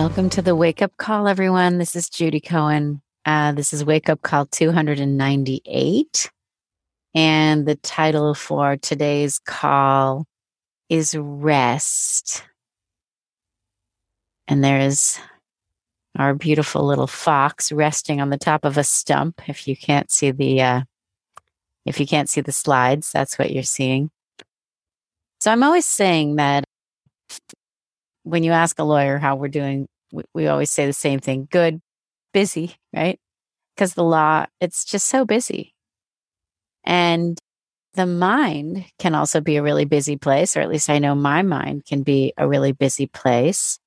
Welcome to the wake up call, everyone. This is Judi Cohen. Uh, this is Wake Up Call 298. And the title for today's call is Rest. And there is our beautiful little fox resting on the top of a stump. If you can't see the, uh, if you can't see the slides, that's what you're seeing. So I'm always saying that when you ask a lawyer how we're doing, we, we always say the same thing good, busy, right? Because the law, it's just so busy. And the mind can also be a really busy place, or at least I know my mind can be a really busy place.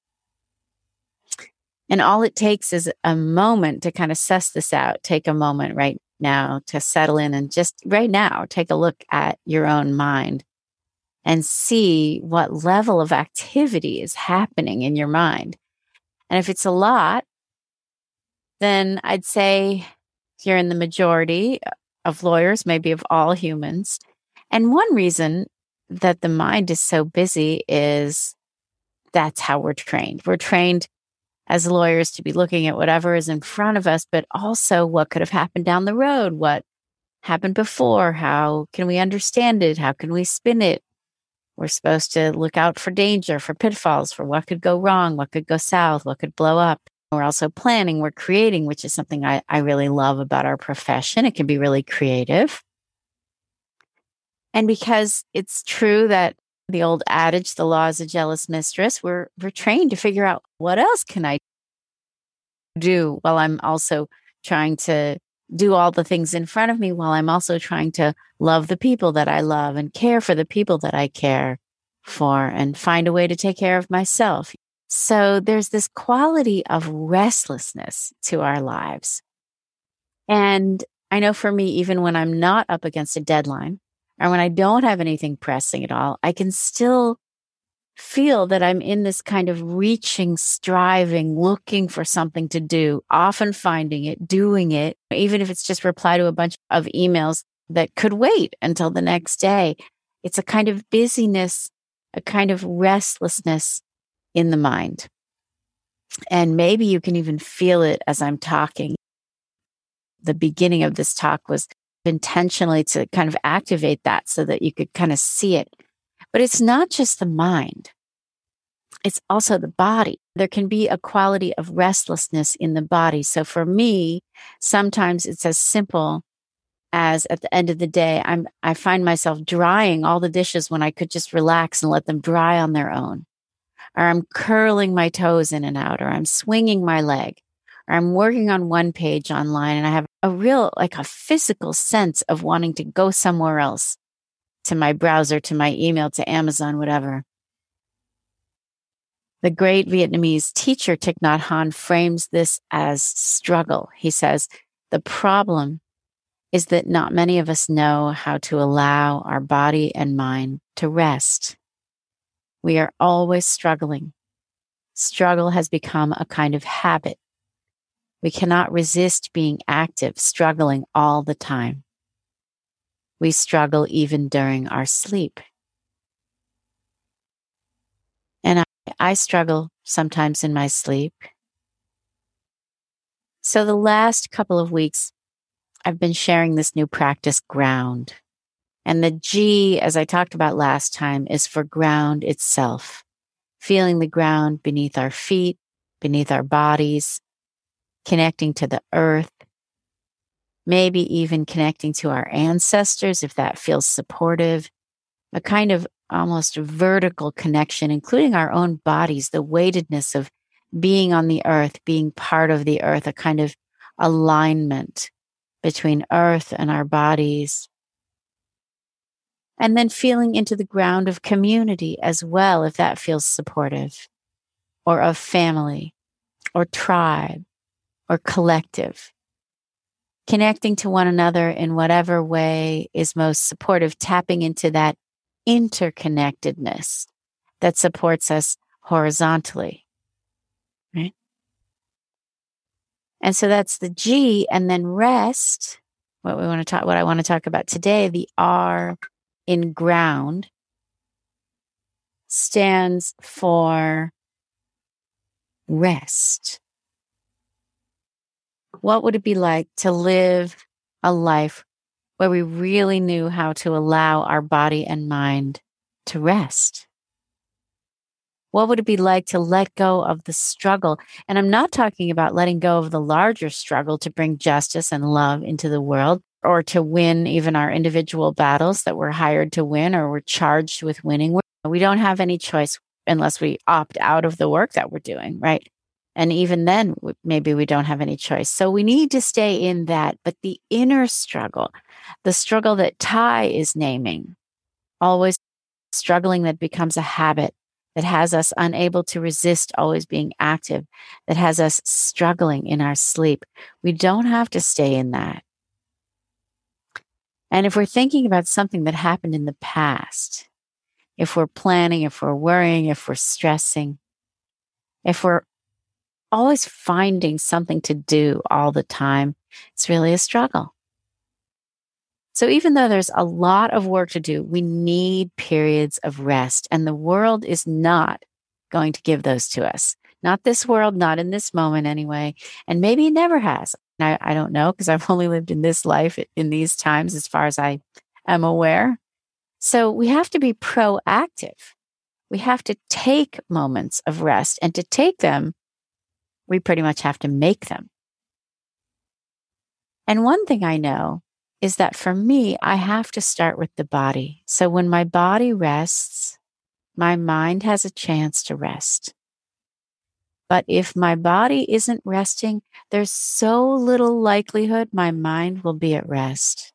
And all it takes is a moment to kind of suss this out. Take a moment right now to settle in and just right now take a look at your own mind and see what level of activity is happening in your mind. And if it's a lot, then I'd say you're in the majority of lawyers, maybe of all humans. And one reason that the mind is so busy is that's how we're trained. We're trained as lawyers to be looking at whatever is in front of us, but also what could have happened down the road, what happened before, how can we understand it, how can we spin it. We're supposed to look out for danger, for pitfalls, for what could go wrong, what could go south, what could blow up. We're also planning, we're creating, which is something I, I really love about our profession. It can be really creative. And because it's true that the old adage, the law is a jealous mistress, we're, we're trained to figure out what else can I do while I'm also trying to do all the things in front of me while I'm also trying to love the people that I love and care for the people that I care for and find a way to take care of myself. So there's this quality of restlessness to our lives. And I know for me, even when I'm not up against a deadline or when I don't have anything pressing at all, I can still feel that I'm in this kind of reaching, striving, looking for something to do, often finding it, doing it, even if it's just reply to a bunch of emails that could wait until the next day. It's a kind of busyness, a kind of restlessness in the mind. And maybe you can even feel it as I'm talking. The beginning of this talk was intentionally to kind of activate that so that you could kind of see it. But it's not just the mind, it's also the body. There can be a quality of restlessness in the body. So for me, sometimes it's as simple as at the end of the day, I'm, I find myself drying all the dishes when I could just relax and let them dry on their own or I'm curling my toes in and out, or I'm swinging my leg, or I'm working on one page online and I have a real, like a physical sense of wanting to go somewhere else to my browser, to my email, to Amazon, whatever. The great Vietnamese teacher Thich Nhat Hanh frames this as struggle. He says, the problem is that not many of us know how to allow our body and mind to rest. We are always struggling. Struggle has become a kind of habit. We cannot resist being active, struggling all the time. We struggle even during our sleep. And I, I struggle sometimes in my sleep. So the last couple of weeks, I've been sharing this new practice, ground. And the G, as I talked about last time, is for ground itself, feeling the ground beneath our feet, beneath our bodies, connecting to the earth, maybe even connecting to our ancestors if that feels supportive, a kind of almost vertical connection, including our own bodies, the weightedness of being on the earth, being part of the earth, a kind of alignment between earth and our bodies and then feeling into the ground of community as well, if that feels supportive, or of family, or tribe, or collective. Connecting to one another in whatever way is most supportive, tapping into that interconnectedness that supports us horizontally. Right? And so that's the G, and then rest. What we want to talk, what I want to talk about today, the R in ground stands for rest? What would it be like to live a life where we really knew how to allow our body and mind to rest? What would it be like to let go of the struggle? And I'm not talking about letting go of the larger struggle to bring justice and love into the world or to win even our individual battles that we're hired to win or we're charged with winning. We don't have any choice unless we opt out of the work that we're doing, right? And even then, maybe we don't have any choice. So we need to stay in that. But the inner struggle, the struggle that Thay is naming, always struggling that becomes a habit, that has us unable to resist always being active, that has us struggling in our sleep. We don't have to stay in that. And if we're thinking about something that happened in the past, if we're planning, if we're worrying, if we're stressing, if we're always finding something to do all the time, it's really a struggle. So even though there's a lot of work to do, we need periods of rest and the world is not going to give those to us. Not this world, not in this moment anyway. And maybe it never has. I, I don't know because I've only lived in this life in these times as far as I am aware. So we have to be proactive. We have to take moments of rest and to take them, we pretty much have to make them. And one thing I know is that for me, I have to start with the body. So when my body rests, my mind has a chance to rest. But if my body isn't resting, there's so little likelihood my mind will be at rest.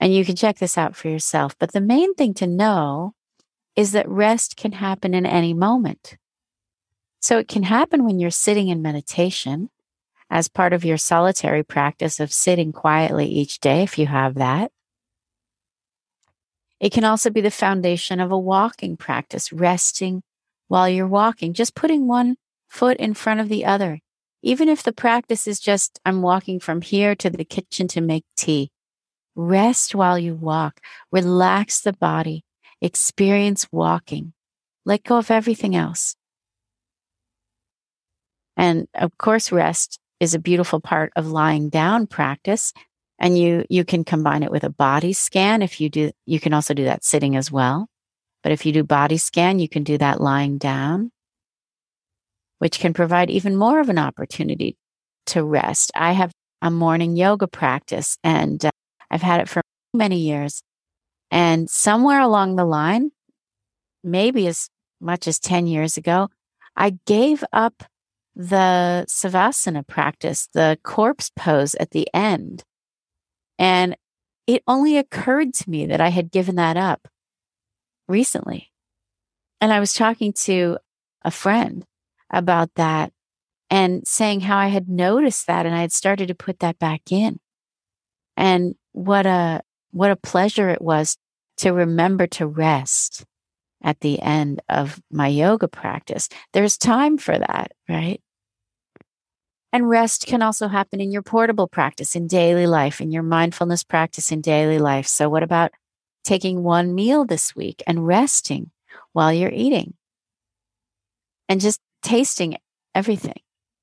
And you can check this out for yourself. But the main thing to know is that rest can happen in any moment. So it can happen when you're sitting in meditation as part of your solitary practice of sitting quietly each day, if you have that. It can also be the foundation of a walking practice, resting while you're walking, just putting one foot in front of the other. Even if the practice is just, I'm walking from here to the kitchen to make tea. Rest while you walk, relax the body, experience walking, let go of everything else. And of course, rest is a beautiful part of lying down practice. And you, you can combine it with a body scan. If you do, you can also do that sitting as well. But if you do body scan, you can do that lying down, which can provide even more of an opportunity to rest. I have a morning yoga practice and uh, I've had it for many years. And somewhere along the line, maybe as much as 10 years ago, I gave up the Savasana practice, the corpse pose at the end. And it only occurred to me that I had given that up recently. And I was talking to a friend about that and saying how I had noticed that and I had started to put that back in. And what a what a pleasure it was to remember to rest at the end of my yoga practice. There's time for that, right? And rest can also happen in your portable practice in daily life, in your mindfulness practice in daily life. So, what about taking one meal this week and resting while you're eating and just tasting everything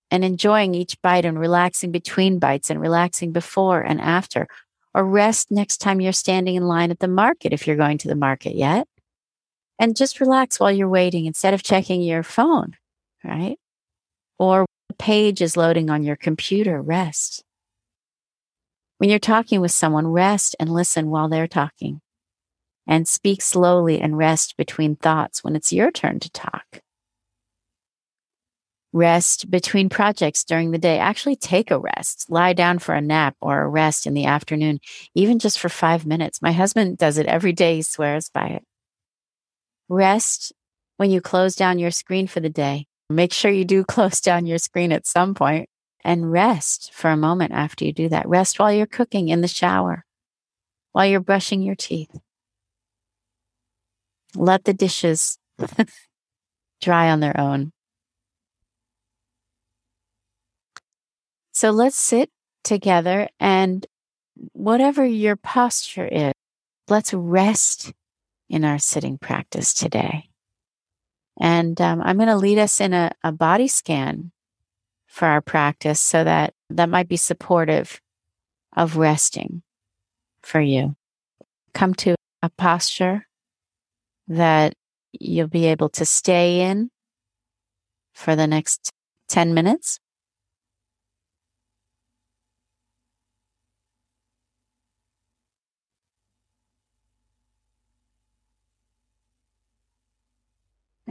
and enjoying each bite and relaxing between bites and relaxing before and after? Or rest next time you're standing in line at the market if you're going to the market yet. And just relax while you're waiting instead of checking your phone, right? Or page is loading on your computer, rest. When you're talking with someone, rest and listen while they're talking. And speak slowly and rest between thoughts when it's your turn to talk. Rest between projects during the day. Actually, take a rest. Lie down for a nap or a rest in the afternoon, even just for five minutes. My husband does it every day. He swears by it. Rest when you close down your screen for the day. Make sure you do close down your screen at some point and rest for a moment after you do that. Rest while you're cooking in the shower, while you're brushing your teeth. Let the dishes dry on their own. So let's sit together and whatever your posture is, let's rest in our sitting practice today. And um, I'm going to lead us in a, a body scan for our practice so that that might be supportive of resting for you. Come to a posture that you'll be able to stay in for the next 10 minutes.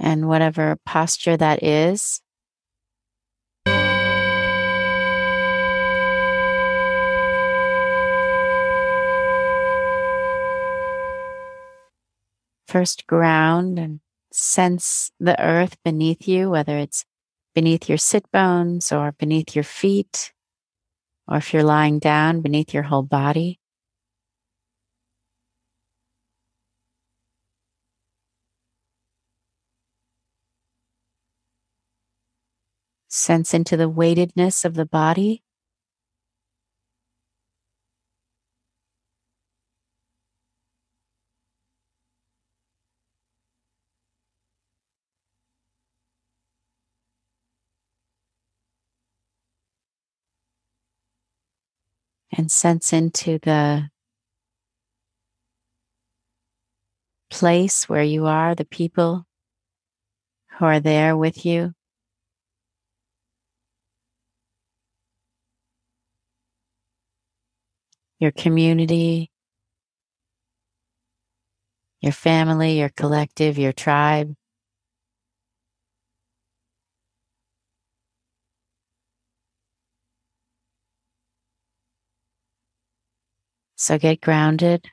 And whatever posture that is, first ground and sense the earth beneath you, whether it's beneath your sit bones or beneath your feet, or if you're lying down, beneath your whole body. Sense into the weightedness of the body. and sense into the place where you are, the people who are there with you. Your community, your family, your collective, your tribe. So get grounded.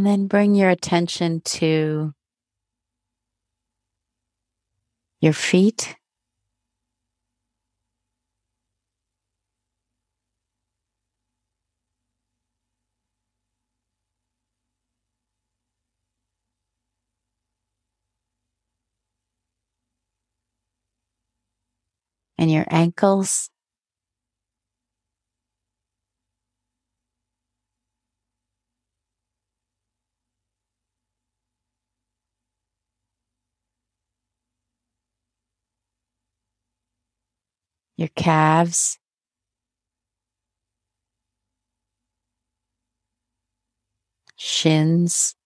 And then bring your attention to your feet. and your ankles. Your calves. Shins.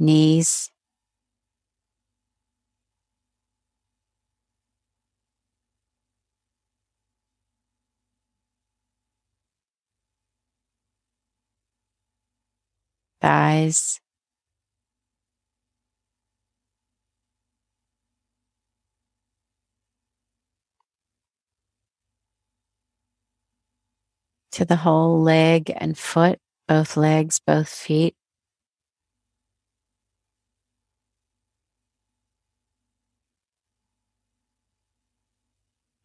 knees, thighs, to the whole leg and foot, both legs, both feet.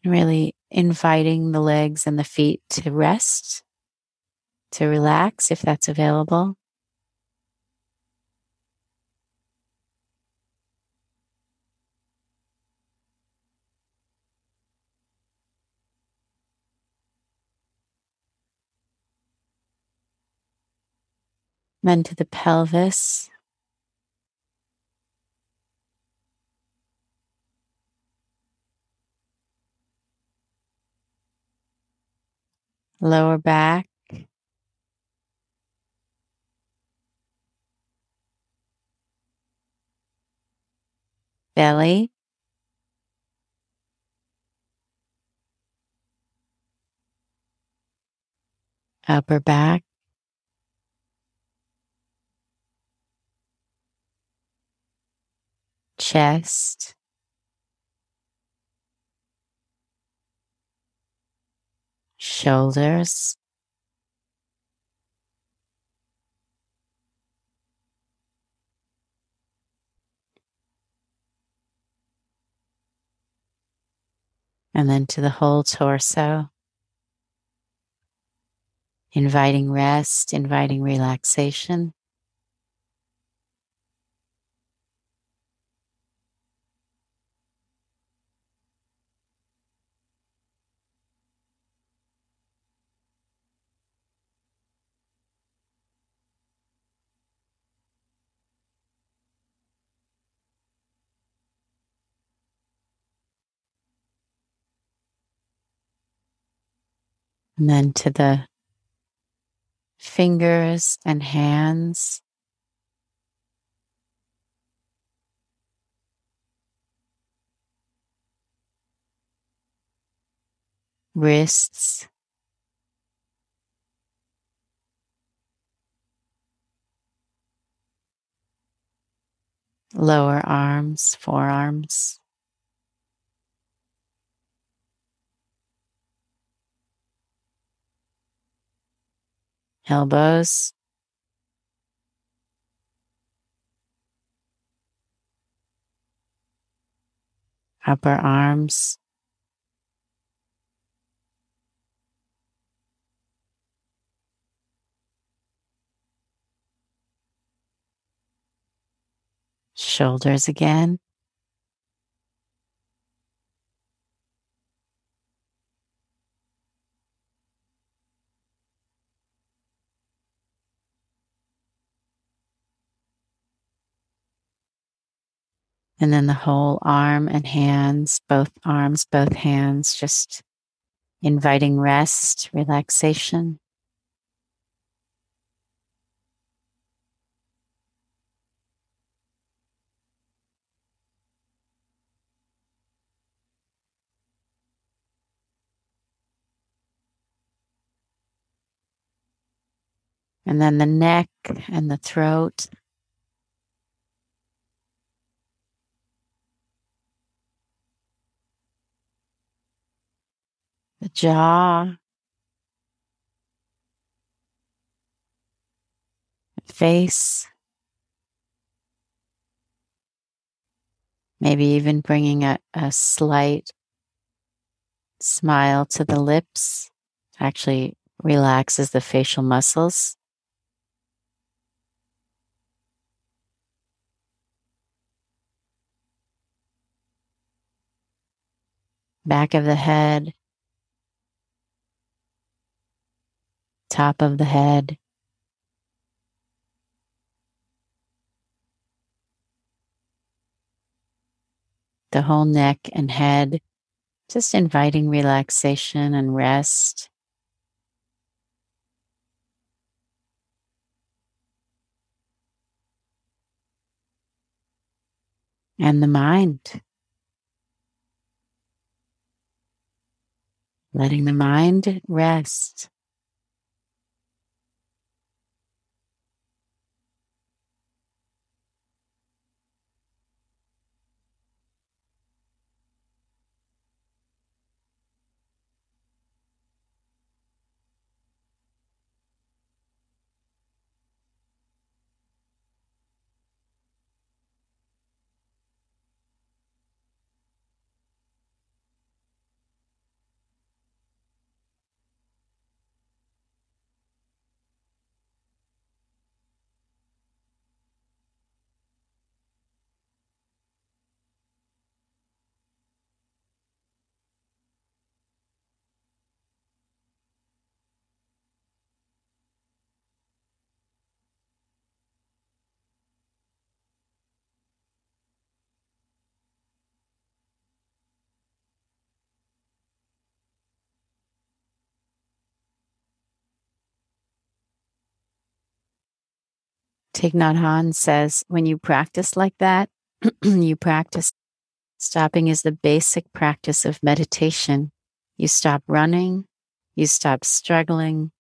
Really inviting the legs and the feet to rest, to relax if that's available. Then to the pelvis. lower back, belly, upper back, chest, shoulders, and then to the whole torso. Inviting rest, inviting relaxation. And then to the fingers and hands. Wrists. Lower arms, forearms. Elbows. Upper arms. Shoulders again. And then the whole arm and hands, both arms, both hands, just inviting rest, relaxation. And then the neck and the throat. Jaw, face, maybe even bringing a, a slight smile to the lips actually relaxes the facial muscles. Back of the head, top of the head. The whole neck and head, just inviting relaxation and rest. And the mind. Letting the mind rest. Thich Nhat Hanh says, when you practice like that, you practice stopping is the basic practice of meditation. You stop running, you stop struggling,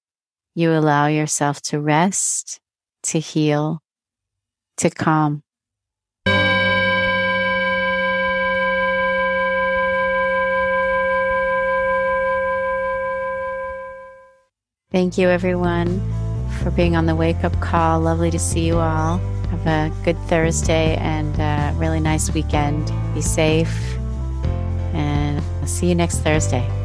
you allow yourself to rest, to heal, to calm. Thank you, everyone for being on the wake up call. Lovely to see you all. Have a good Thursday and a really nice weekend. Be safe and I'll see you next Thursday.